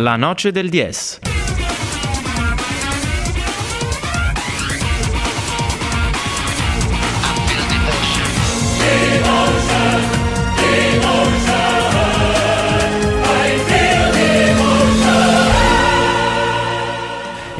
La noce del DS.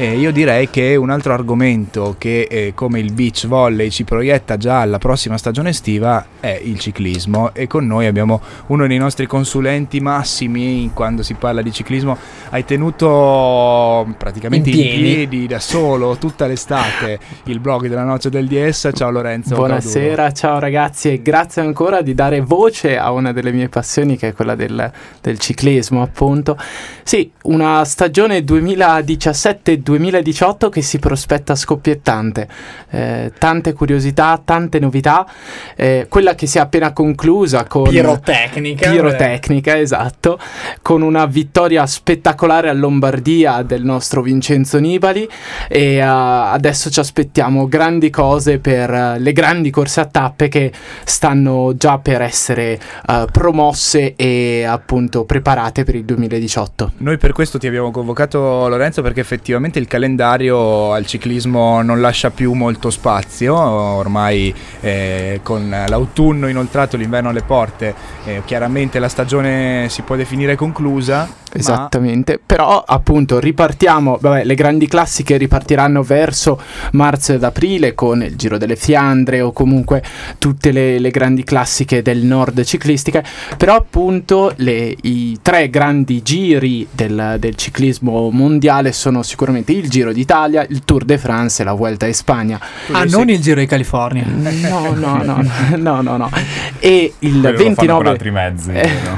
Eh, io direi che un altro argomento che eh, come il beach volley ci proietta già alla prossima stagione estiva è il ciclismo e con noi abbiamo uno dei nostri consulenti massimi quando si parla di ciclismo. Hai tenuto praticamente in piedi, in piedi da solo tutta l'estate il blog della Noce del DS. Ciao Lorenzo. Buonasera, Cauduro. ciao ragazzi e grazie ancora di dare voce a una delle mie passioni che è quella del, del ciclismo appunto. Sì, una stagione 2017-2018 2018 che si prospetta scoppiettante, eh, tante curiosità, tante novità, eh, quella che si è appena conclusa con pirotecnica, pirotecnica esatto, con una vittoria spettacolare a Lombardia del nostro Vincenzo Nibali. E uh, adesso ci aspettiamo grandi cose per uh, le grandi corse a tappe che stanno già per essere uh, promosse e appunto preparate per il 2018. Noi per questo ti abbiamo convocato Lorenzo perché effettivamente il calendario al ciclismo non lascia più molto spazio, ormai eh, con l'autunno inoltrato, l'inverno alle porte, eh, chiaramente la stagione si può definire conclusa. Esattamente, ma... però appunto ripartiamo, vabbè, le grandi classiche ripartiranno verso marzo ed aprile con il Giro delle Fiandre o comunque tutte le, le grandi classiche del nord ciclistiche, però appunto le, i tre grandi giri del, del ciclismo mondiale sono sicuramente il Giro d'Italia, il Tour de France e la Vuelta in Spagna. Ah, non il Giro di California. No, no, no, no, no, no. E il Quello 29 altri mezzi, eh. no?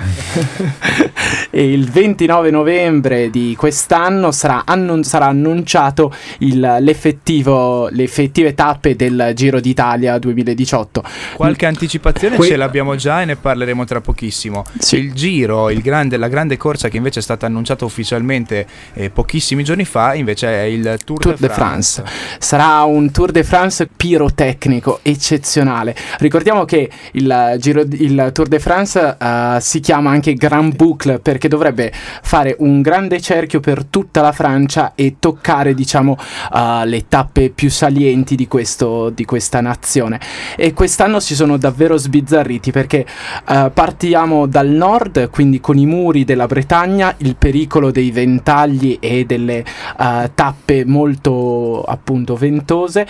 e il 29 novembre di quest'anno sarà, annun- sarà annunciato il, l'effettivo, le effettive tappe del Giro d'Italia 2018. Qualche anticipazione que- ce l'abbiamo già e ne parleremo tra pochissimo. Sì. Il Giro, il grande, la grande corsa che invece è stata annunciata ufficialmente eh, pochissimi giorni fa, invece è il Tour, Tour de, de France. France. Sarà un Tour de France pirotecnico eccezionale. Ricordiamo che il, Giro, il Tour de France uh, si chiama anche Grand Boucle perché dovrebbe fare un grande cerchio per tutta la Francia e toccare, diciamo, uh, le tappe più salienti di, questo, di, questa nazione. E quest'anno si sono davvero sbizzarriti perché uh, partiamo dal nord, quindi con i muri della Bretagna, il pericolo dei ventagli e delle uh, tappe molto appunto ventose,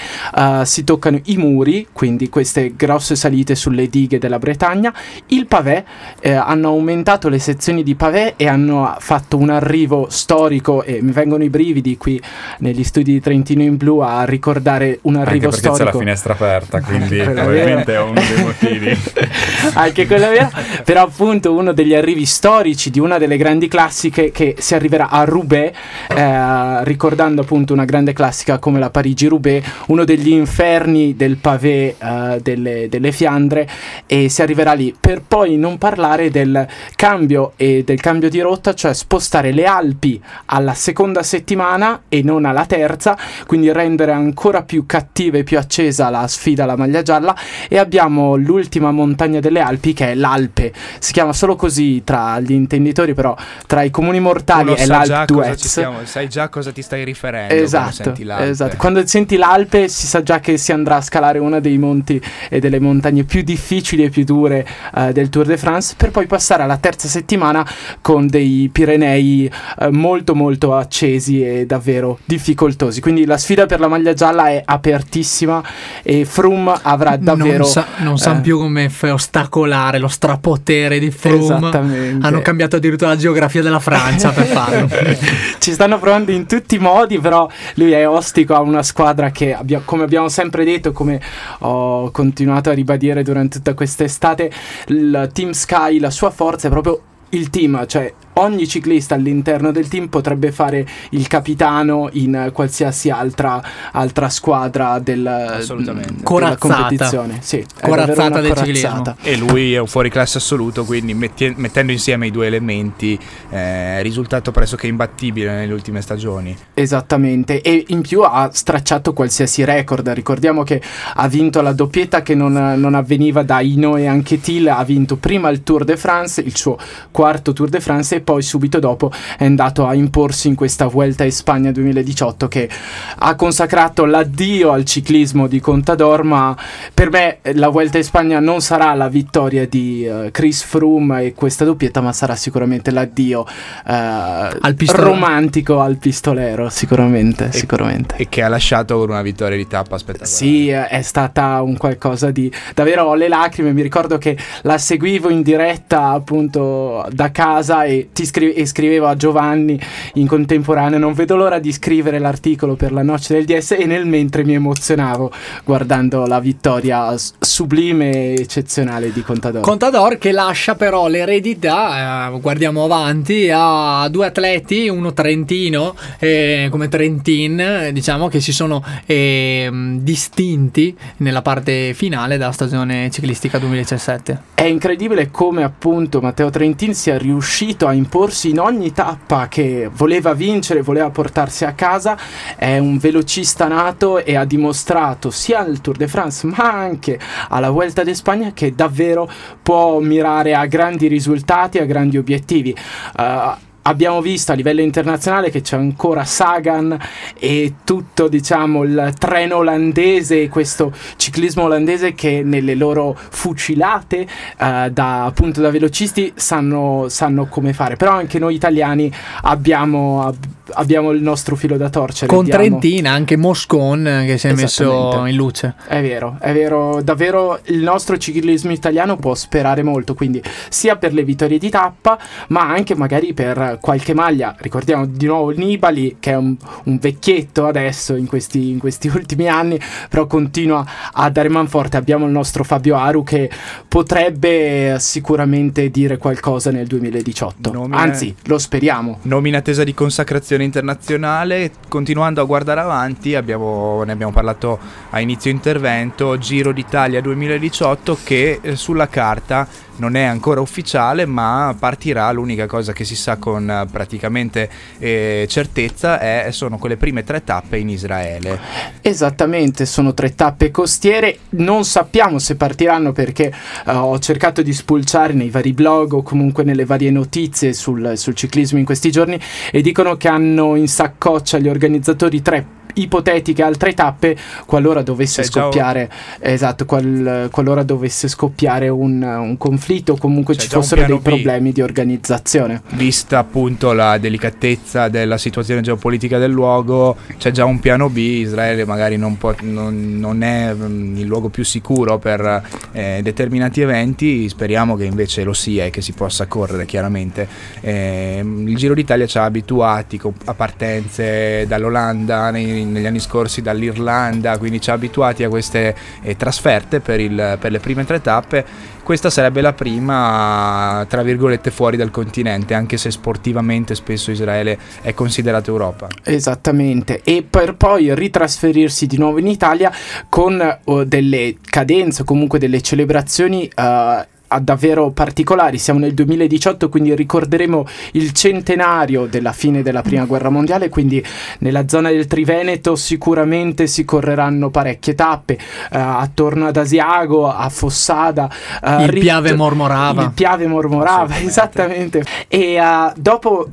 si toccano i muri, quindi queste grosse salite sulle dighe della Bretagna, il pavé, eh, hanno aumentato le sezioni di pavé e hanno fatto un arrivo storico e mi vengono i brividi qui negli studi di Trentino in blu a ricordare un arrivo Anche storico. c'è la finestra aperta, quindi probabilmente è uno dei motivi. Anche quello vero, però appunto uno degli arrivi storici di una delle grandi classiche che si arriverà a Roubaix, eh, ricordando appunto una grande classica come la Parigi-Roubaix, uno degli inferni del pavé eh, delle, delle Fiandre e si arriverà lì per poi non parlare del cambio e del cambio di rotta, cioè spostare le Alpi alla seconda settimana e non alla terza, quindi rendere ancora più cattiva e più accesa la sfida alla maglia gialla e abbiamo l'ultima montagna delle Alpi che è l'Alpe, si chiama solo così tra gli intenditori, però tra i comuni mortali Uno è l'Alpe d'Huez. Sai già cosa ti stai riferendo esatto, quando senti esatto. Quando senti l'Alpe si sa già che si andrà a scalare una dei monti e delle montagne più difficili e più dure uh, del Tour de France per poi passare alla terza settimana con dei Pirenei uh, molto molto accesi e davvero difficoltosi. Quindi la sfida per la maglia gialla è apertissima e Froome avrà davvero... Non, sa, non sanno eh, più come ostacolare lo strapotere di Froome. Hanno cambiato addirittura la geografia della Francia per farlo. Ci stanno provando in tutti i modi, però lui è ostico a una squadra che, abbia, come abbiamo sempre detto, come ho continuato a ribadire durante tutta quest'estate, il Team Sky, la sua forza è proprio il team, cioè ogni ciclista all'interno del team potrebbe fare il capitano in qualsiasi altra, altra squadra del, della competizione. Sì, corazzata del ciclismo. E lui è un fuoriclasse assoluto, quindi metti- mettendo insieme i due elementi eh, è risultato pressoché imbattibile nelle ultime stagioni. Esattamente, e in più ha stracciato qualsiasi record. Ricordiamo che ha vinto la doppietta che non, non avveniva da Ino e anche Til, ha vinto prima il Tour de France, il suo quarto Tour de France, e poi subito dopo è andato a imporsi in questa Vuelta a Spagna 2018 che ha consacrato l'addio al ciclismo di Contador, ma per me la Vuelta a Spagna non sarà la vittoria di uh, Chris Froome e questa doppietta, ma sarà sicuramente l'addio uh, al romantico al pistolero, sicuramente, e, sicuramente. E che ha lasciato con una vittoria di tappa spettacolare. Sì, è stata un qualcosa di davvero ho le lacrime, mi ricordo che la seguivo in diretta appunto da casa e, scrive, e scrivevo a Giovanni in contemporanea, non vedo l'ora di scrivere l'articolo per la noce del DS e nel mentre mi emozionavo guardando la vittoria sublime e eccezionale di Contador. Contador che lascia però l'eredità, eh, guardiamo avanti, a due atleti, uno trentino eh, come Trentin, diciamo che si sono eh, distinti nella parte finale della stagione ciclistica 2017. È incredibile come appunto Matteo Trentin sia riuscito a imporsi in ogni tappa che voleva vincere, voleva portarsi a casa, è un velocista nato e ha dimostrato sia al Tour de France ma anche alla Vuelta d'Espagna che davvero può mirare a grandi risultati, a grandi obiettivi. Uh, abbiamo visto a livello internazionale che c'è ancora Sagan e tutto diciamo il treno olandese questo ciclismo olandese che nelle loro fucilate uh, da appunto da velocisti sanno, sanno, come fare. Però anche noi italiani abbiamo, ab- abbiamo il nostro filo da torcere con diamo. Trentina anche Moscon che si è messo in luce è vero è vero davvero il nostro ciclismo italiano può sperare molto quindi sia per le vittorie di tappa ma anche magari per qualche maglia, ricordiamo di nuovo Nibali che è un, un vecchietto adesso in questi, in questi, ultimi anni, però continua a dare manforte. Abbiamo il nostro Fabio Aru che potrebbe sicuramente dire qualcosa nel 2018, Nomina, anzi lo speriamo. Nomina attesa di consacrazione internazionale, continuando a guardare avanti, abbiamo, ne abbiamo parlato a inizio intervento, Giro d'Italia 2018 che eh, sulla carta non è ancora ufficiale ma partirà. L'unica cosa che si sa con eh, praticamente eh, certezza è, sono quelle prime tre tappe in Israele. Esattamente sono tre tappe costiere. Non sappiamo se partiranno perché uh, ho cercato di spulciare nei vari blog o comunque nelle varie notizie sul, sul ciclismo in questi giorni e dicono che hanno in saccoccia gli organizzatori tre ipotetiche altre tappe qualora dovesse C'è scoppiare esatto qual, qualora dovesse scoppiare un, un conflitto o comunque C'è ci fossero dei B. problemi di organizzazione. Vista appunto la delicatezza della situazione geopolitica del luogo c'è già un piano B. Israele magari non, può, non, non è mm, il luogo più sicuro per eh, determinati eventi. Speriamo che invece lo sia e che si possa correre chiaramente. Eh, il Giro d'Italia ci ha abituati a partenze dall'Olanda nei negli anni scorsi dall'Irlanda, quindi ci ha abituati a queste eh, trasferte per, il, per le prime tre tappe. Questa sarebbe la prima, tra virgolette, fuori dal continente, anche se sportivamente spesso Israele è considerato Europa. Esattamente, e per poi ritrasferirsi di nuovo in Italia con uh, delle cadenze, comunque delle celebrazioni uh, davvero particolari. Siamo nel 2018, quindi ricorderemo il centenario della fine della prima guerra mondiale. Quindi nella zona del Triveneto sicuramente si correranno parecchie tappe uh, attorno ad Asiago, a Fossada. Uh, il Rit- Piave Mormorava. Il Piave Mormorava, esattamente. E uh, dopo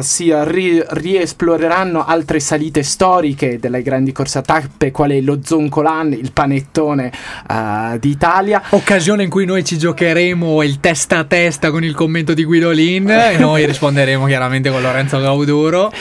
si ri- riesploreranno altre salite storiche delle grandi corse a tappe, quale lo Zoncolan, il panettone d'Italia. Occasione in cui noi ci giocheremo faremo il testa a testa con il commento di Guidolin e noi risponderemo chiaramente con Lorenzo Gauduro.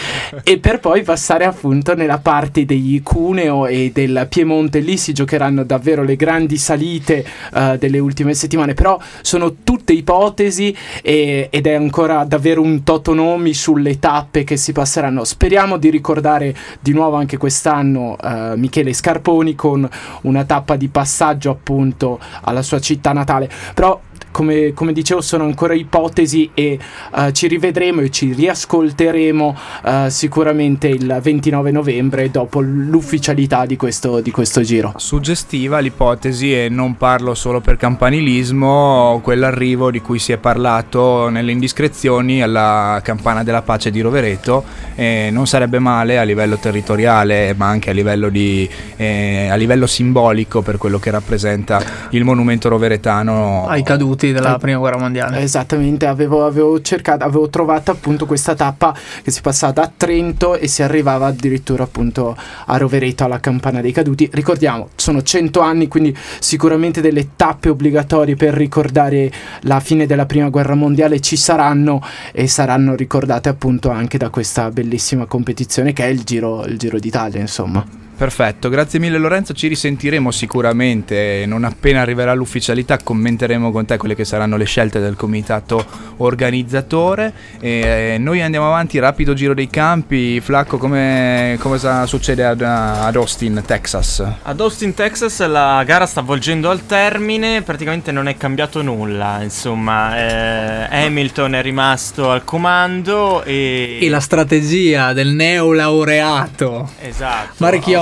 e per poi passare appunto nella parte degli Cuneo e del Piemonte, lì si giocheranno davvero le grandi salite uh, delle ultime settimane, però sono tutte ipotesi e, ed è ancora davvero un totonomi sulle tappe che si passeranno. Speriamo di ricordare di nuovo anche quest'anno uh, Michele Scarponi con una tappa di passaggio appunto alla sua città natale, però come, come, dicevo sono ancora ipotesi e uh, ci rivedremo e ci riascolteremo uh, sicuramente il 29 novembre dopo l'ufficialità di questo, di questo, giro. Suggestiva l'ipotesi e non parlo solo per campanilismo, quell'arrivo di cui si è parlato nelle indiscrezioni alla campana della pace di Rovereto eh, non sarebbe male a livello territoriale ma anche a livello, di, eh, a livello simbolico per quello che rappresenta il monumento roveretano ai caduti caduti della Eh, prima guerra mondiale. Esattamente, avevo, avevo cercato, avevo trovato appunto questa tappa che si passava da Trento e si arrivava addirittura appunto a Rovereto alla Campana dei Caduti. Ricordiamo, sono 100 anni, quindi sicuramente delle tappe obbligatorie per ricordare la fine della prima guerra mondiale ci saranno e saranno ricordate appunto anche da questa bellissima competizione che è il Giro, il Giro d'Italia, insomma. Perfetto, grazie mille Lorenzo, ci risentiremo sicuramente, non appena arriverà l'ufficialità commenteremo con te quelle che saranno le scelte del comitato organizzatore e eh, noi andiamo avanti, rapido giro dei campi, Flacco come cosa succede ad, ad Austin, Texas? Ad Austin, Texas la gara sta volgendo al termine, praticamente non è cambiato nulla, insomma, eh, Hamilton è rimasto al comando e... E la strategia del neolaureato Esatto.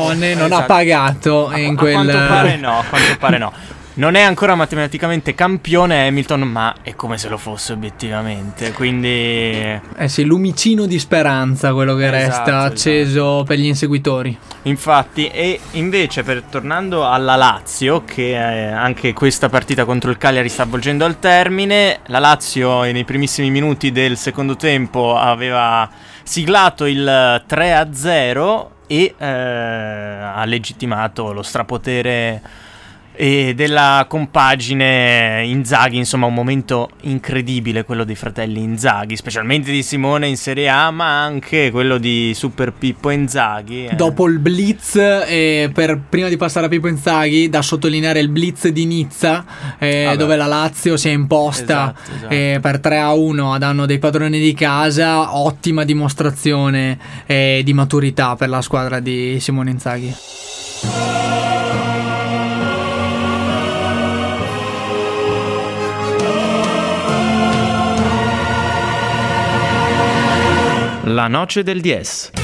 Marchione non ha Esatto. pagato A, in a quel... quanto pare no, a quanto pare no. Non è ancora matematicamente campione Hamilton, ma è come se lo fosse obiettivamente. Quindi Eh sì, lumicino di speranza quello che Esatto, resta acceso per gli inseguitori. Infatti, e invece per tornando alla Lazio, che eh, anche questa partita contro il Cagliari sta avvolgendo al termine, la Lazio nei primissimi minuti del secondo tempo aveva siglato il 3-0 e eh, ha legittimato lo strapotere e della compagine Inzaghi, insomma un momento incredibile quello dei fratelli Inzaghi, specialmente di Simone in Serie A, ma anche quello di Super Pippo Inzaghi. eh. Dopo il blitz, eh, per, prima di passare a Pippo Inzaghi, da sottolineare il blitz di Nizza, eh, dove la Lazio si è imposta Esatto, esatto. eh, per 3 a 1 a danno dei padroni di casa. Ottima dimostrazione eh, di maturità per la squadra di Simone Inzaghi. La noce del DS.